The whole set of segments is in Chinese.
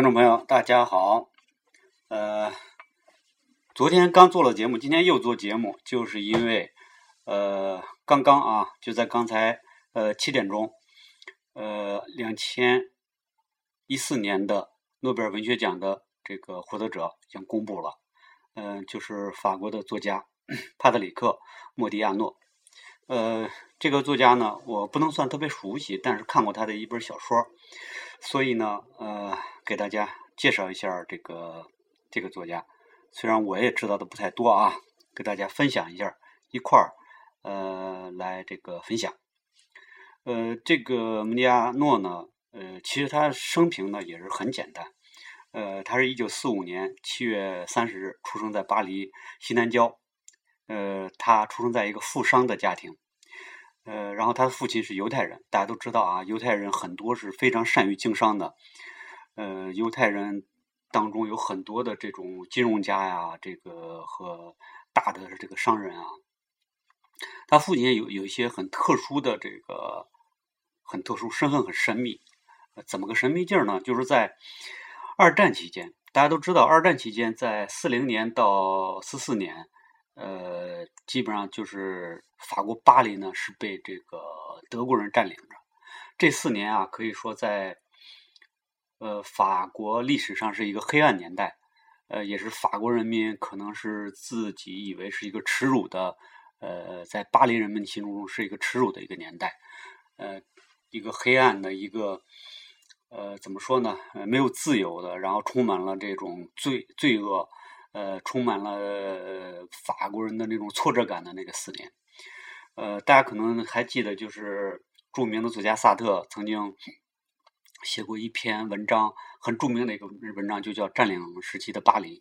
好，听众朋友，大家好。呃，昨天刚做了节目，今天又做节目，就是因为呃，刚刚啊，就在刚才呃七点钟，呃，两千一四年的诺贝尔文学奖的这个获得者已经公布了，嗯，就是法国的作家 帕特里克·莫迪亚诺。呃，这个作家呢，我不能算特别熟悉，但是看过他的一本小说。所以呢，呃，给大家介绍一下这个这个作家。虽然我也知道的不太多啊，给大家分享一下，一块儿呃来这个分享。呃，这个蒙迪亚诺呢，呃，其实他生平呢也是很简单。呃，他是一九四五年七月三十日出生在巴黎西南郊。呃，他出生在一个富商的家庭。呃，然后他的父亲是犹太人，大家都知道啊，犹太人很多是非常善于经商的。呃，犹太人当中有很多的这种金融家呀，这个和大的这个商人啊。他父亲有有一些很特殊的这个很特殊身份，很神秘。怎么个神秘劲儿呢？就是在二战期间，大家都知道，二战期间在四零年到四四年。呃，基本上就是法国巴黎呢是被这个德国人占领着。这四年啊，可以说在呃法国历史上是一个黑暗年代，呃，也是法国人民可能是自己以为是一个耻辱的，呃，在巴黎人们心目中是一个耻辱的一个年代，呃，一个黑暗的一个，呃，怎么说呢？没有自由的，然后充满了这种罪罪恶。呃，充满了法国人的那种挫折感的那个四年，呃，大家可能还记得，就是著名的作家萨特曾经写过一篇文章，很著名的一个文章，就叫《占领时期的巴黎》。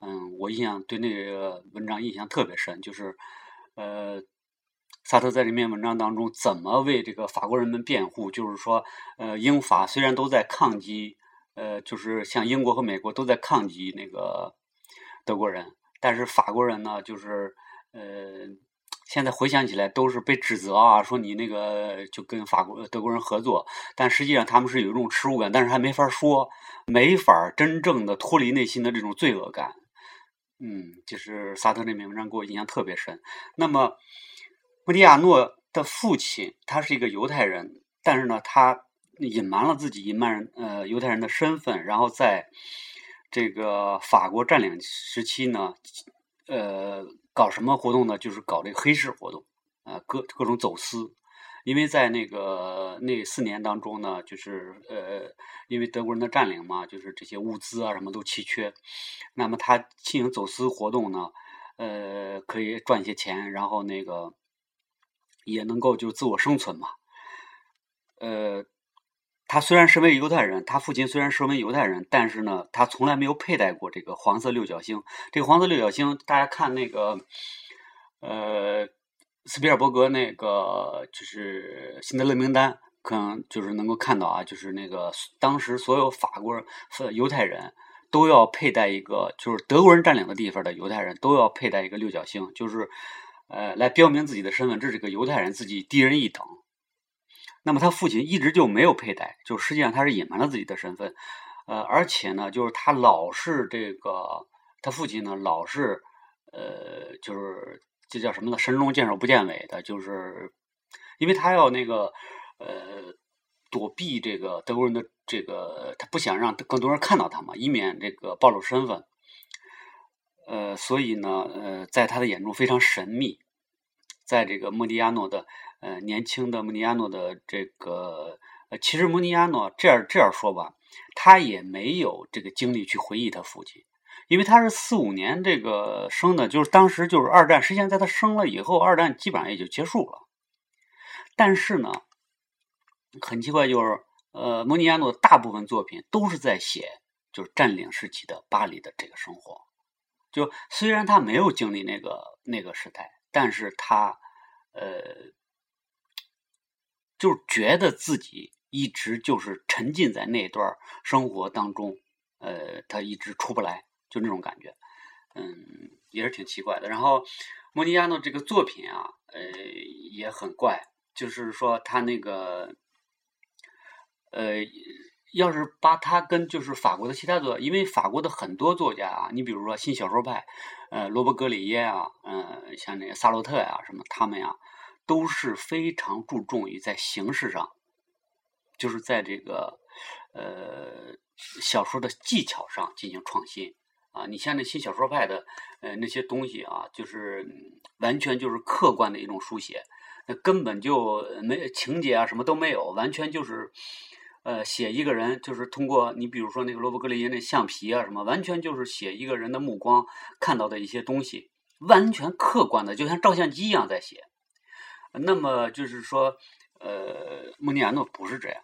嗯，我印象对那个文章印象特别深，就是呃，萨特在这篇文章当中怎么为这个法国人们辩护，就是说，呃，英法虽然都在抗击，呃，就是像英国和美国都在抗击那个。德国人，但是法国人呢，就是呃，现在回想起来都是被指责啊，说你那个就跟法国、德国人合作，但实际上他们是有一种耻辱感，但是还没法说，没法真正的脱离内心的这种罪恶感。嗯，就是萨特那篇文章给我印象特别深。那么，莫迪亚诺的父亲他是一个犹太人，但是呢，他隐瞒了自己隐瞒呃犹太人的身份，然后在。这个法国占领时期呢，呃，搞什么活动呢？就是搞这个黑市活动，呃，各各种走私。因为在那个那四年当中呢，就是呃，因为德国人的占领嘛，就是这些物资啊什么都稀缺。那么他进行走私活动呢，呃，可以赚一些钱，然后那个也能够就自我生存嘛，呃。他虽然身为犹太人，他父亲虽然身为犹太人，但是呢，他从来没有佩戴过这个黄色六角星。这个黄色六角星，大家看那个，呃，斯皮尔伯格那个就是《辛德勒名单》，可能就是能够看到啊，就是那个当时所有法国犹太人都要佩戴一个，就是德国人占领的地方的犹太人都要佩戴一个六角星，就是呃，来标明自己的身份，这是个犹太人，自己低人一等。那么他父亲一直就没有佩戴，就实际上他是隐瞒了自己的身份，呃，而且呢，就是他老是这个，他父亲呢老是，呃，就是这叫什么呢？神龙见首不见尾的，就是因为他要那个，呃，躲避这个德国人的这个，他不想让更多人看到他嘛，以免这个暴露身份，呃，所以呢，呃，在他的眼中非常神秘，在这个莫迪亚诺的。呃，年轻的莫尼亚诺的这个，呃，其实莫尼亚诺这样这样说吧，他也没有这个精力去回忆他父亲，因为他是四五年这个生的，就是当时就是二战，实际上在他生了以后，二战基本上也就结束了。但是呢，很奇怪，就是呃，莫尼亚诺大部分作品都是在写就是占领时期的巴黎的这个生活，就虽然他没有经历那个那个时代，但是他呃。就觉得自己一直就是沉浸在那段生活当中，呃，他一直出不来，就那种感觉，嗯，也是挺奇怪的。然后，莫尼亚诺这个作品啊，呃，也很怪，就是说他那个，呃，要是把他跟就是法国的其他作，因为法国的很多作家啊，你比如说新小说派，呃，罗伯格里耶啊，嗯，像那个萨洛特呀什么，他们呀都是非常注重于在形式上，就是在这个呃小说的技巧上进行创新啊。你像那新小说派的呃那些东西啊，就是完全就是客观的一种书写，那根本就没情节啊，什么都没有，完全就是。呃，写一个人就是通过你，比如说那个罗伯格林那橡皮啊什么，完全就是写一个人的目光看到的一些东西，完全客观的，就像照相机一样在写。那么就是说，呃，穆尼亚诺不是这样。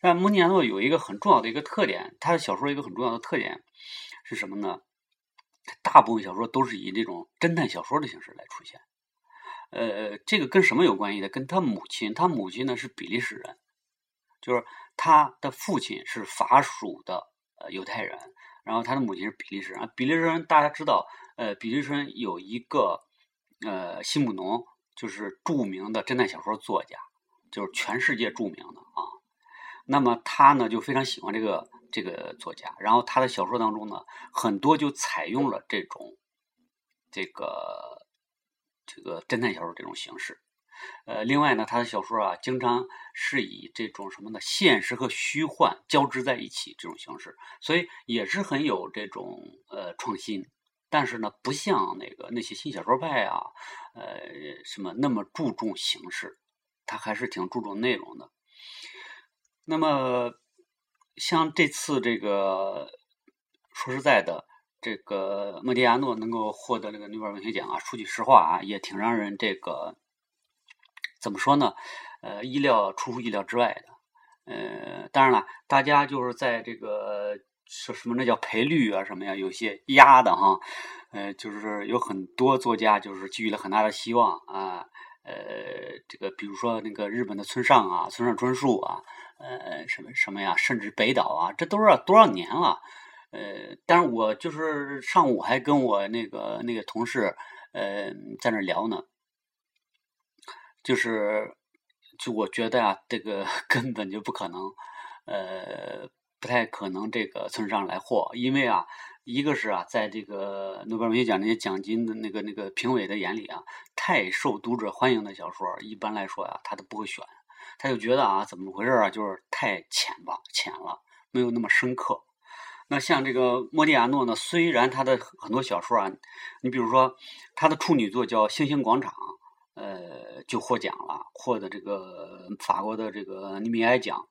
但穆尼亚诺有一个很重要的一个特点，他的小说一个很重要的特点是什么呢？大部分小说都是以这种侦探小说的形式来出现。呃，这个跟什么有关系呢？跟他母亲，他母亲呢是比利时人，就是。他的父亲是法属的呃犹太人，然后他的母亲是比利时人。比利时人大家知道，呃，比利时人有一个呃西姆农，就是著名的侦探小说作家，就是全世界著名的啊。那么他呢就非常喜欢这个这个作家，然后他的小说当中呢很多就采用了这种这个这个侦探小说这种形式。呃，另外呢，他的小说啊，经常是以这种什么呢，现实和虚幻交织在一起这种形式，所以也是很有这种呃创新。但是呢，不像那个那些新小说派啊，呃，什么那么注重形式，他还是挺注重内容的。那么，像这次这个，说实在的，这个莫迪亚诺能够获得这个诺贝尔文学奖啊，说句实话啊，也挺让人这个。怎么说呢？呃，意料出乎意料之外的。呃，当然了，大家就是在这个说什么那叫赔率啊什么呀，有些压的哈。呃，就是有很多作家就是寄予了很大的希望啊。呃，这个比如说那个日本的村上啊，村上春树啊，呃，什么什么呀，甚至北岛啊，这都是多少年了。呃，但是我就是上午还跟我那个那个同事呃在那聊呢。就是，就我觉得啊，这个 根本就不可能，呃，不太可能这个村上来获，因为啊，一个是啊，在这个诺贝尔文学奖那些奖金的那个那个评委的眼里啊，太受读者欢迎的小说，一般来说啊，他都不会选，他就觉得啊，怎么回事啊，就是太浅吧，浅了，没有那么深刻。那像这个莫迪亚诺呢，虽然他的很多小说啊，你比如说他的处女作叫《星星广场》。呃，就获奖了，获得这个法国的这个尼米埃奖。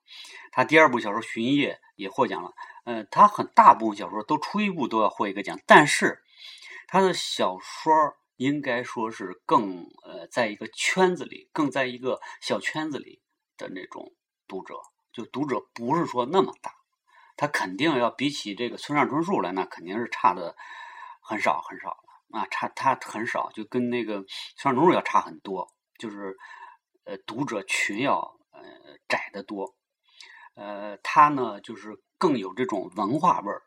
他第二部小说《巡夜》也获奖了。呃，他很大部分小说都出一部都要获一个奖，但是他的小说应该说是更呃，在一个圈子里，更在一个小圈子里的那种读者，就读者不是说那么大，他肯定要比起这个村上春树来，那肯定是差的很少很少。啊，差他很少，就跟那个村上春树要差很多，就是呃读者群要呃窄得多，呃他呢就是更有这种文化味儿，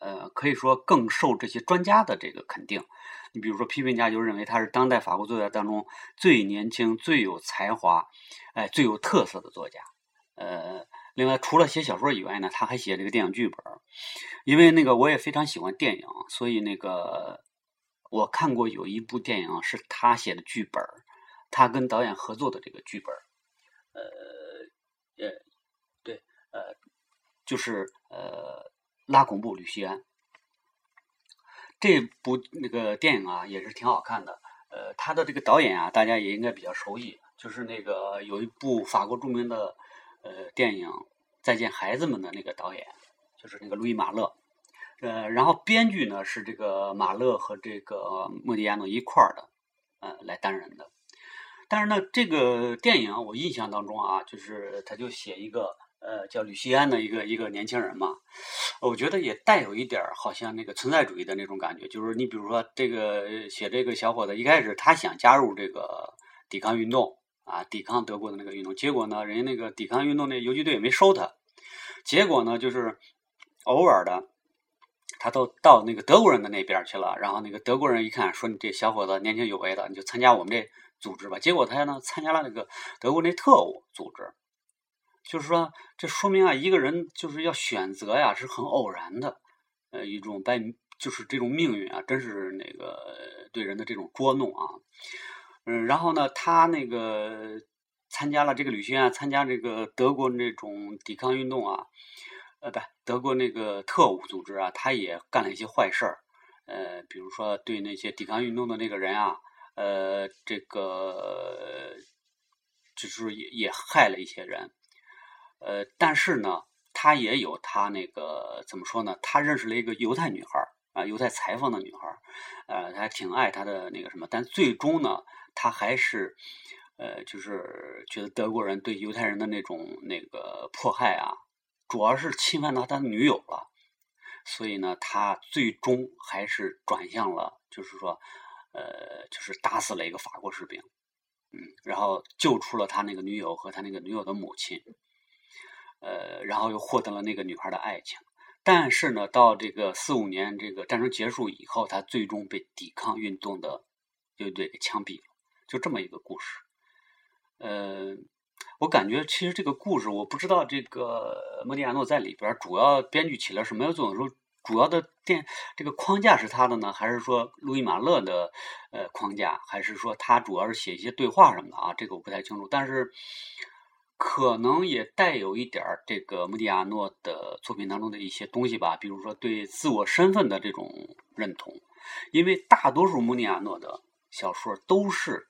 呃可以说更受这些专家的这个肯定。你比如说批评家就认为他是当代法国作家当中最年轻、最有才华、哎最有特色的作家。呃，另外除了写小说以外呢，他还写这个电影剧本，因为那个我也非常喜欢电影，所以那个。我看过有一部电影是他写的剧本他跟导演合作的这个剧本呃，呃，呃，就是呃，拉恐怖吕西安这部那个电影啊，也是挺好看的。呃，他的这个导演啊，大家也应该比较熟悉，就是那个有一部法国著名的呃电影《再见孩子们》的那个导演，就是那个路易马勒。呃，然后编剧呢是这个马勒和这个莫迪亚诺一块儿的，呃，来担任的。但是呢，这个电影我印象当中啊，就是他就写一个呃叫吕西安的一个一个年轻人嘛，我觉得也带有一点好像那个存在主义的那种感觉。就是你比如说这个写这个小伙子一开始他想加入这个抵抗运动啊，抵抗德国的那个运动，结果呢，人家那个抵抗运动那游击队没收他，结果呢就是偶尔的。他都到那个德国人的那边去了，然后那个德国人一看，说你这小伙子年轻有为的，你就参加我们这组织吧。结果他呢参加了那个德国那特务组织，就是说，这说明啊，一个人就是要选择呀，是很偶然的，呃，一种白，就是这种命运啊，真是那个对人的这种捉弄啊。嗯，然后呢，他那个参加了这个旅行啊，参加这个德国那种抵抗运动啊，呃，不，德国那个特务组织啊，他也干了一些坏事儿，呃，比如说对那些抵抗运动的那个人啊，呃，这个就是也也害了一些人。呃，但是呢，他也有他那个怎么说呢？他认识了一个犹太女孩啊，犹太裁缝的女孩呃，他还挺爱他的那个什么，但最终呢，他还是呃，就是觉得德国人对犹太人的那种那个迫害啊，主要是侵犯到他女友了，所以呢，他最终还是转向了，就是说，呃，就是打死了一个法国士兵，嗯，然后救出了他那个女友和他那个女友的母亲。呃，然后又获得了那个女孩的爱情，但是呢，到这个四五年这个战争结束以后，他最终被抵抗运动的乐队给枪毙了，就这么一个故事。呃，我感觉其实这个故事，我不知道这个莫迪亚诺在里边主要编剧起了什么作用，说主要的电这个框架是他的呢，还是说路易马勒的呃框架，还是说他主要是写一些对话什么的啊？这个我不太清楚，但是。可能也带有一点儿这个穆迪亚诺的作品当中的一些东西吧，比如说对自我身份的这种认同，因为大多数穆迪亚诺的小说都是，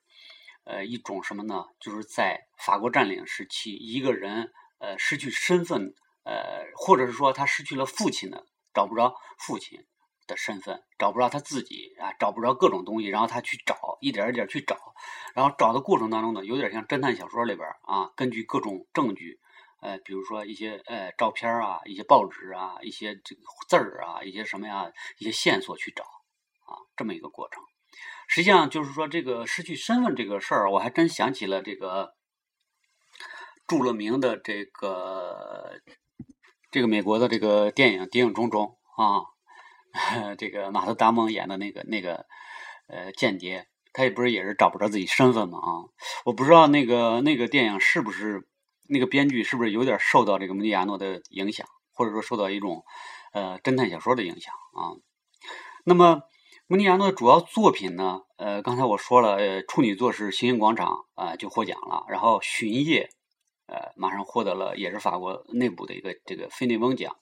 呃，一种什么呢？就是在法国占领时期，一个人呃失去身份，呃，或者是说他失去了父亲的，找不着父亲。的身份找不着他自己啊，找不着各种东西，然后他去找，一点一点去找，然后找的过程当中呢，有点像侦探小说里边啊，根据各种证据，呃，比如说一些呃照片啊，一些报纸啊，一些这个字儿啊，一些什么呀，一些线索去找啊，这么一个过程。实际上就是说，这个失去身份这个事儿，我还真想起了这个著了名的这个这个美国的这个电影《谍影重重》啊。这个马特·达蒙演的那个那个呃间谍，他也不是也是找不着自己身份嘛啊！我不知道那个那个电影是不是那个编剧是不是有点受到这个蒙迪亚诺的影响，或者说受到一种呃侦探小说的影响啊？那么蒙迪亚诺的主要作品呢？呃，刚才我说了，呃，处女作是《星星广场》啊，就获奖了，然后《巡夜》呃，马上获得了也是法国内部的一个这个菲内翁奖，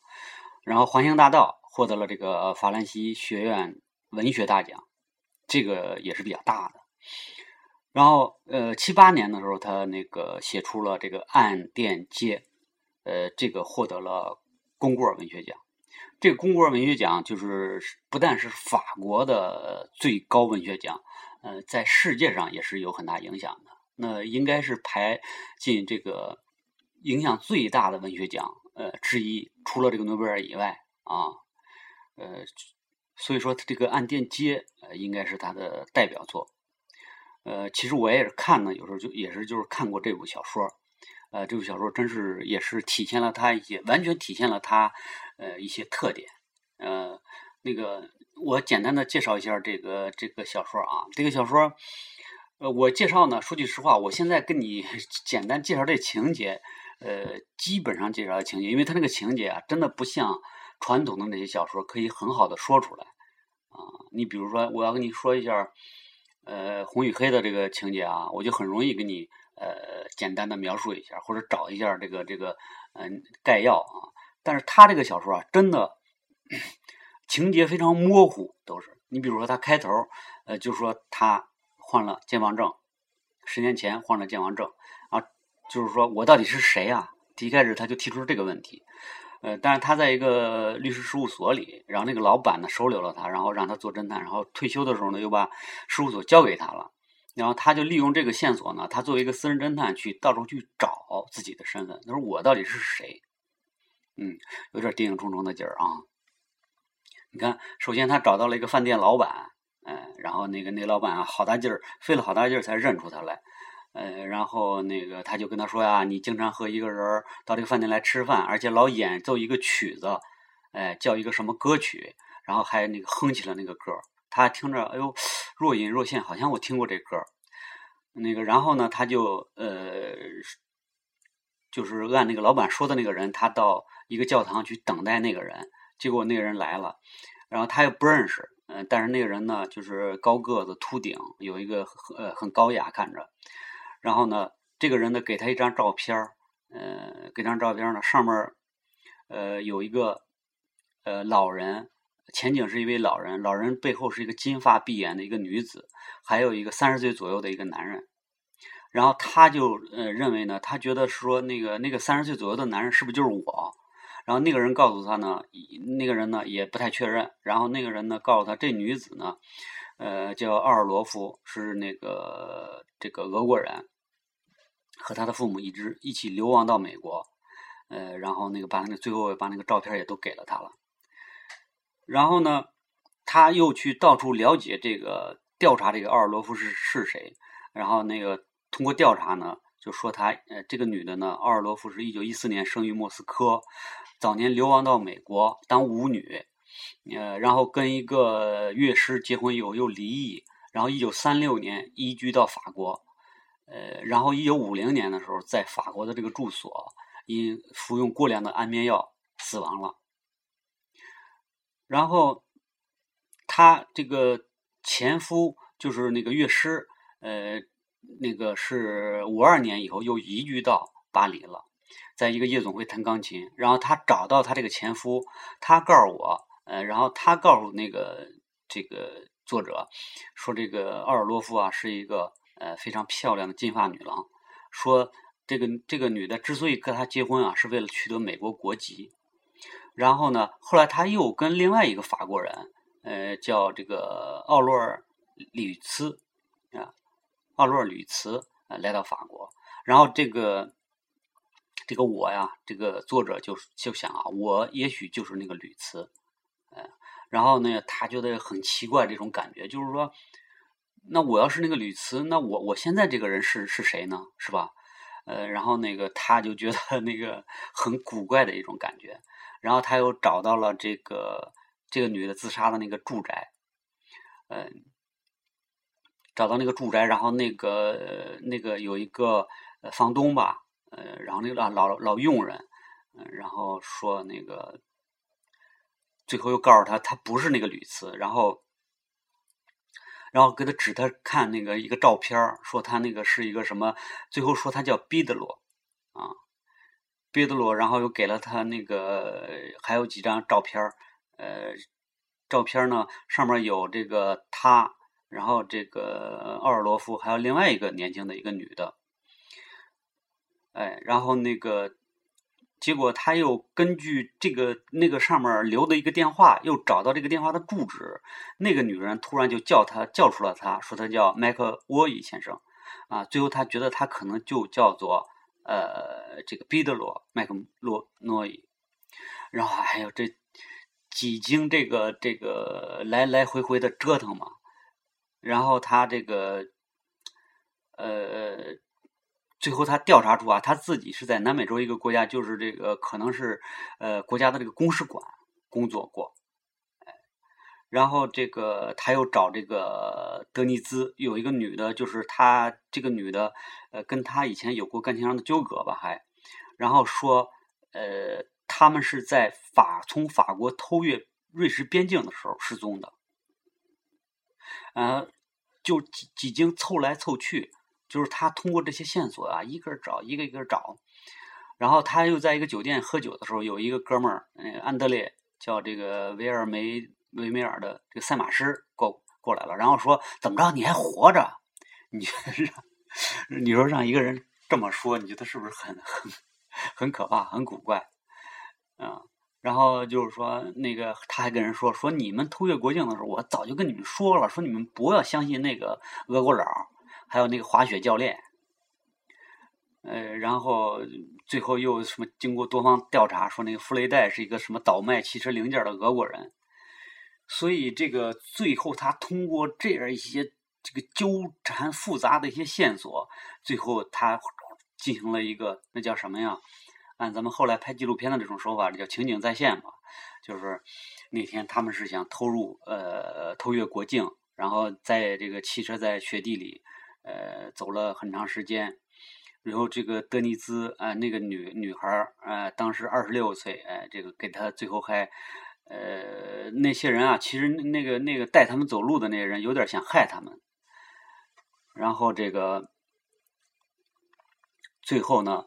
然后《环形大道》。获得了这个法兰西学院文学大奖，这个也是比较大的。然后，呃，七八年的时候，他那个写出了这个《暗电街》，呃，这个获得了龚古尔文学奖。这个龚古尔文学奖就是不但是法国的最高文学奖，呃，在世界上也是有很大影响的。那应该是排进这个影响最大的文学奖呃之一，除了这个诺贝尔以外啊。呃，所以说他这个《暗电街》呃，应该是他的代表作。呃，其实我也是看呢，有时候就也是就是看过这部小说。呃，这部小说真是也是体现了他一些，完全体现了他呃一些特点。呃，那个我简单的介绍一下这个这个小说啊，这个小说，呃，我介绍呢，说句实话，我现在跟你 简单介绍这情节，呃，基本上介绍的情节，因为他那个情节啊，真的不像。传统的那些小说可以很好的说出来，啊，你比如说我要跟你说一下，呃，红与黑的这个情节啊，我就很容易给你呃简单的描述一下，或者找一下这个这个嗯概要啊。但是他这个小说啊，真的情节非常模糊，都是你比如说他开头呃就说他患了健忘症，十年前患了健忘症啊，就是说我到底是谁啊？一开始他就提出这个问题。呃，但是他在一个律师事务所里，然后那个老板呢收留了他，然后让他做侦探，然后退休的时候呢又把事务所交给他了，然后他就利用这个线索呢，他作为一个私人侦探去到处去找自己的身份，他说我到底是谁？嗯，有点谍影重重的劲儿啊。你看，首先他找到了一个饭店老板，嗯，然后那个那老板啊，好大劲儿，费了好大劲儿才认出他来。呃，然后那个他就跟他说呀：“你经常和一个人到这个饭店来吃饭，而且老演奏一个曲子，哎，叫一个什么歌曲，然后还那个哼起了那个歌他听着，哎呦，若隐若现，好像我听过这歌那个，然后呢，他就呃，就是按那个老板说的那个人，他到一个教堂去等待那个人。结果那个人来了，然后他又不认识，嗯，但是那个人呢，就是高个子、秃顶，有一个呃很高雅看着。然后呢，这个人呢给他一张照片儿，呃，给张照片呢上面呃有一个呃老人，前景是一位老人，老人背后是一个金发碧眼的一个女子，还有一个三十岁左右的一个男人。然后他就呃认为呢，他觉得说那个那个三十岁左右的男人是不是就是我？然后那个人告诉他呢，那个人呢也不太确认。然后那个人呢告诉他，这女子呢，呃，叫奥尔罗夫，是那个这个俄国人，和他的父母一直一起流亡到美国，呃，然后那个把那个最后把那个照片也都给了他了。然后呢，他又去到处了解这个调查这个奥尔罗夫是是谁。然后那个通过调查呢，就说他呃这个女的呢，奥尔罗夫是一九一四年生于莫斯科。早年流亡到美国当舞女，呃，然后跟一个乐师结婚以后又离异，然后一九三六年移居到法国，呃，然后一九五零年的时候在法国的这个住所因服用过量的安眠药死亡了。然后他这个前夫就是那个乐师，呃，那个是五二年以后又移居到巴黎了。在一个夜总会弹钢琴，然后他找到他这个前夫，他告诉我，呃，然后他告诉那个这个作者说，这个奥尔洛夫啊是一个呃非常漂亮的金发女郎，说这个这个女的之所以跟他结婚啊，是为了取得美国国籍。然后呢，后来他又跟另外一个法国人，呃，叫这个奥洛尔吕茨啊，奥洛尔吕茨呃来到法国，然后这个。这个我呀，这个作者就就想啊，我也许就是那个吕茨，然后呢，他觉得很奇怪这种感觉，就是说，那我要是那个吕慈，那我我现在这个人是是谁呢？是吧？呃，然后那个他就觉得 那个很古怪的一种感觉，然后他又找到了这个这个女的自杀的那个住宅，嗯，找到那个住宅，然后那个那个有一个房东吧。呃，然后那个老老老佣人，然后说那个，最后又告诉他他不是那个吕茨，然后，然后给他指他看那个一个照片说他那个是一个什么，最后说他叫毕德罗，啊，毕德罗，然后又给了他那个还有几张照片呃，照片呢上面有这个他，然后这个奥尔罗夫，还有另外一个年轻的一个女的。哎，然后那个，结果他又根据这个那个上面留的一个电话，又找到这个电话的住址。那个女人突然就叫他叫出了他，说他叫麦克沃伊先生。啊，最后他觉得他可能就叫做呃这个彼得罗麦克罗诺伊。然后还有这几经这个这个来来回回的折腾嘛，然后他这个呃。最后，他调查出啊，他自己是在南美洲一个国家，就是这个可能是呃国家的这个公使馆工作过，然后这个他又找这个德尼兹，有一个女的，就是他这个女的，呃，跟他以前有过感情上的纠葛吧，还，然后说，呃，他们是在法从法国偷越瑞士边境的时候失踪的，呃，就几几经凑来凑去。就是他通过这些线索啊，一个找一个一个找，然后他又在一个酒店喝酒的时候，有一个哥们儿，嗯，安德烈叫这个维尔梅维梅尔的这个赛马师过过来了，然后说怎么着你还活着？你 让你说让一个人这么说，你觉得是不是很很很可怕、很古怪？嗯，然后就是说那个他还跟人说说你们偷越国境的时候，我早就跟你们说了，说你们不要相信那个俄国佬。还有那个滑雪教练，呃，然后最后又什么？经过多方调查，说那个弗雷戴是一个什么倒卖汽车零件的俄国人。所以这个最后他通过这样一些这个纠缠复杂的一些线索，最后他进行了一个那叫什么呀？按咱们后来拍纪录片的这种说法，这叫情景再现嘛。就是那天他们是想偷入呃偷越国境，然后在这个汽车在雪地里。呃，走了很长时间，然后这个德尼兹啊，那个女女孩儿啊，当时二十六岁，哎，这个给他最后还，呃，那些人啊，其实那个那个带他们走路的那些人有点想害他们，然后这个最后呢，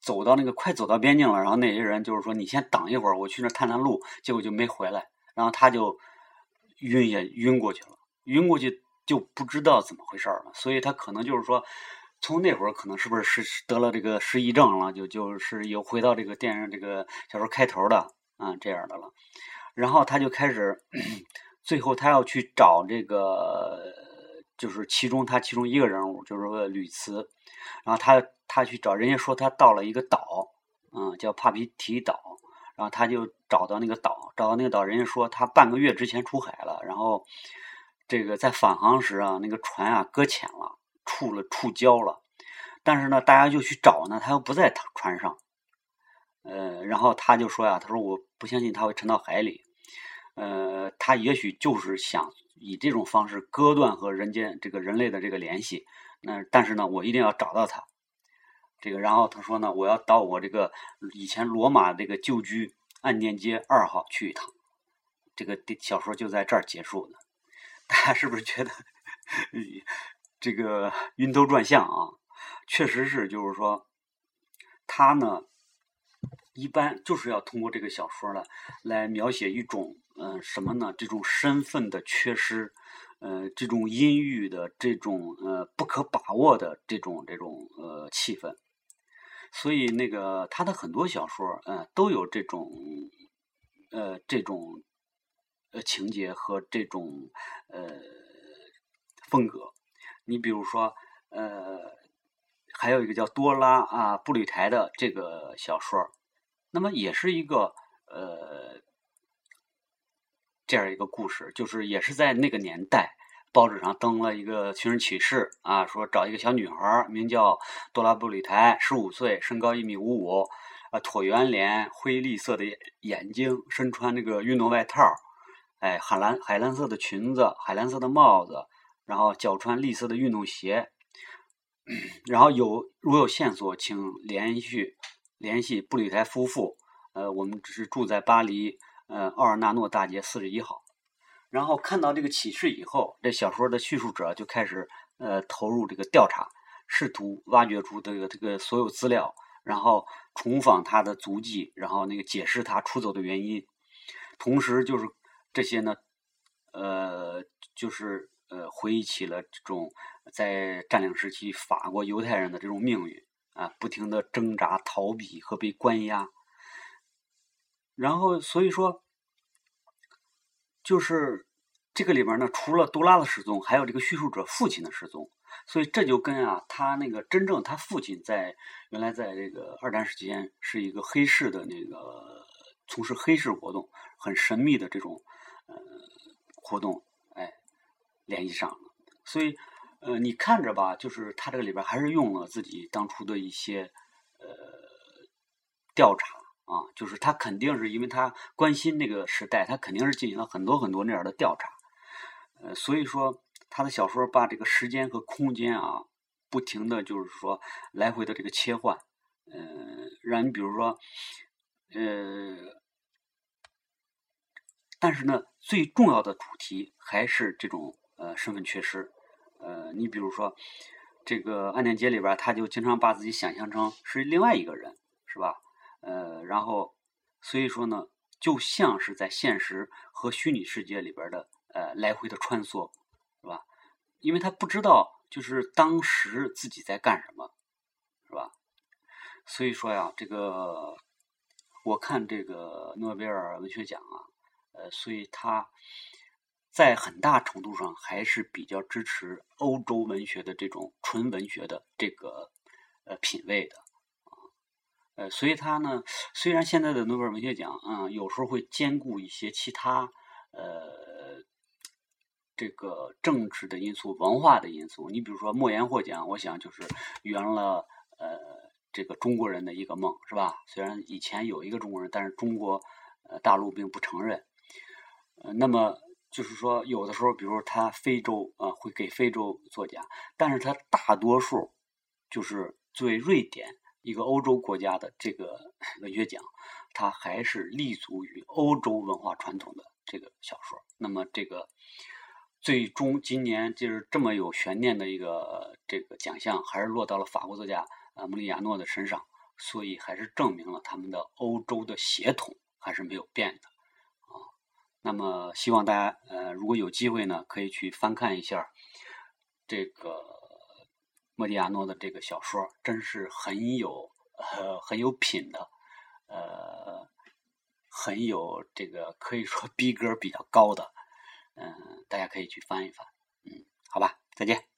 走到那个快走到边境了，然后那些人就是说你先等一会儿，我去那探探路，结果就没回来，然后他就晕也晕过去了，晕过去就不知道怎么回事了，所以他可能就是说。从那会儿可能是不是是得了这个失忆症了，就就是又回到这个电影这个小说开头的啊这样的了，然后他就开始，最后他要去找这个，就是其中他其中一个人物就是吕茨，然后他他去找人家说他到了一个岛，嗯，叫帕皮提岛，然后他就找到那个岛，找到那个岛，人家说他半个月之前出海了，然后这个在返航时啊，那个船啊搁浅了。触了触礁了，但是呢，大家就去找呢，他又不在船上，呃，然后他就说呀，他说我不相信他会沉到海里，呃，他也许就是想以这种方式割断和人间这个人类的这个联系，那但是呢，我一定要找到他，这个，然后他说呢，我要到我这个以前罗马这个旧居案件街二号去一趟，这个小说就在这儿结束的，大家是不是觉得？这个晕头转向啊，确实是，就是说，他呢，一般就是要通过这个小说呢，来描写一种，嗯，什么呢？这种身份的缺失，呃，这种阴郁的，这种呃不可把握的这种这种呃气氛。所以那个他的很多小说，嗯，都有这种，呃，这种呃情节和这种呃风格。你比如说，呃，还有一个叫多拉啊布吕台的这个小说，那么也是一个呃这样一个故事，就是也是在那个年代，报纸上登了一个寻人启事啊，说找一个小女孩，名叫多拉布吕台，十五岁，身高一米五五，啊，椭圆脸，灰绿色的眼睛，身穿那个运动外套，哎，海蓝海蓝色的裙子，海蓝色的帽子。然后脚穿绿色的运动鞋，然后有如有线索，请联系联系布里台夫妇。呃，我们只是住在巴黎，呃，奥尔纳诺大街四十一号。然后看到这个启示以后，这小说的叙述者就开始呃投入这个调查，试图挖掘出这个这个所有资料，然后重访他的足迹，然后那个解释他出走的原因。同时，就是这些呢，呃，就是。呃，回忆起了这种在占领时期法国犹太人的这种命运啊，不停的挣扎、逃避和被关押。然后，所以说，就是这个里边呢，除了杜拉的失踪，还有这个叙述者父亲的失踪。所以这就跟啊，他那个真正他父亲在原来在这个二战时间是一个黑市的那个从事黑市活动，很神秘的这种呃活动。哎联系上了，所以，呃，你看着吧，就是他这个里边还是用了自己当初的一些呃调查啊，就是他肯定是因为他关心那个时代，他肯定是进行了很多很多那样的调查，呃，所以说他的小说把这个时间和空间啊，不停的就是说来回的这个切换，呃，让你比如说，呃，但是呢，最重要的主题还是这种。呃，身份缺失，呃，你比如说，这个案件街里边，他就经常把自己想象成是另外一个人，是吧？呃，然后，所以说呢，就像是在现实和虚拟世界里边的呃来回的穿梭，是吧？因为他不知道就是当时自己在干什么，是吧？所以说呀，这个我看这个诺贝尔文学奖啊，呃，所以他。在很大程度上还是比较支持欧洲文学的这种纯文学的这个呃品味的啊，呃，所以他呢，虽然现在的诺贝尔文学奖啊，有时候会兼顾一些其他呃这个政治的因素、文化的因素。你比如说莫言获奖，我想就是圆了呃这个中国人的一个梦，是吧？虽然以前有一个中国人，但是中国呃大陆并不承认。呃，那么。就是说，有的时候，比如他非洲啊，会给非洲作家，但是他大多数就是作为瑞典一个欧洲国家的这个文学奖，它还是立足于欧洲文化传统的这个小说。那么这个最终今年就是这么有悬念的一个这个奖项，还是落到了法国作家呃蒙里亚诺的身上，所以还是证明了他们的欧洲的血统还是没有变的。那么希望大家呃如果有机会呢，可以去翻看一下这个。莫迪亚诺的这个小说真是很有呃很有品的，呃很有这个可以说 逼格比较高的，嗯，大家可以去翻一翻，嗯，好吧，再见。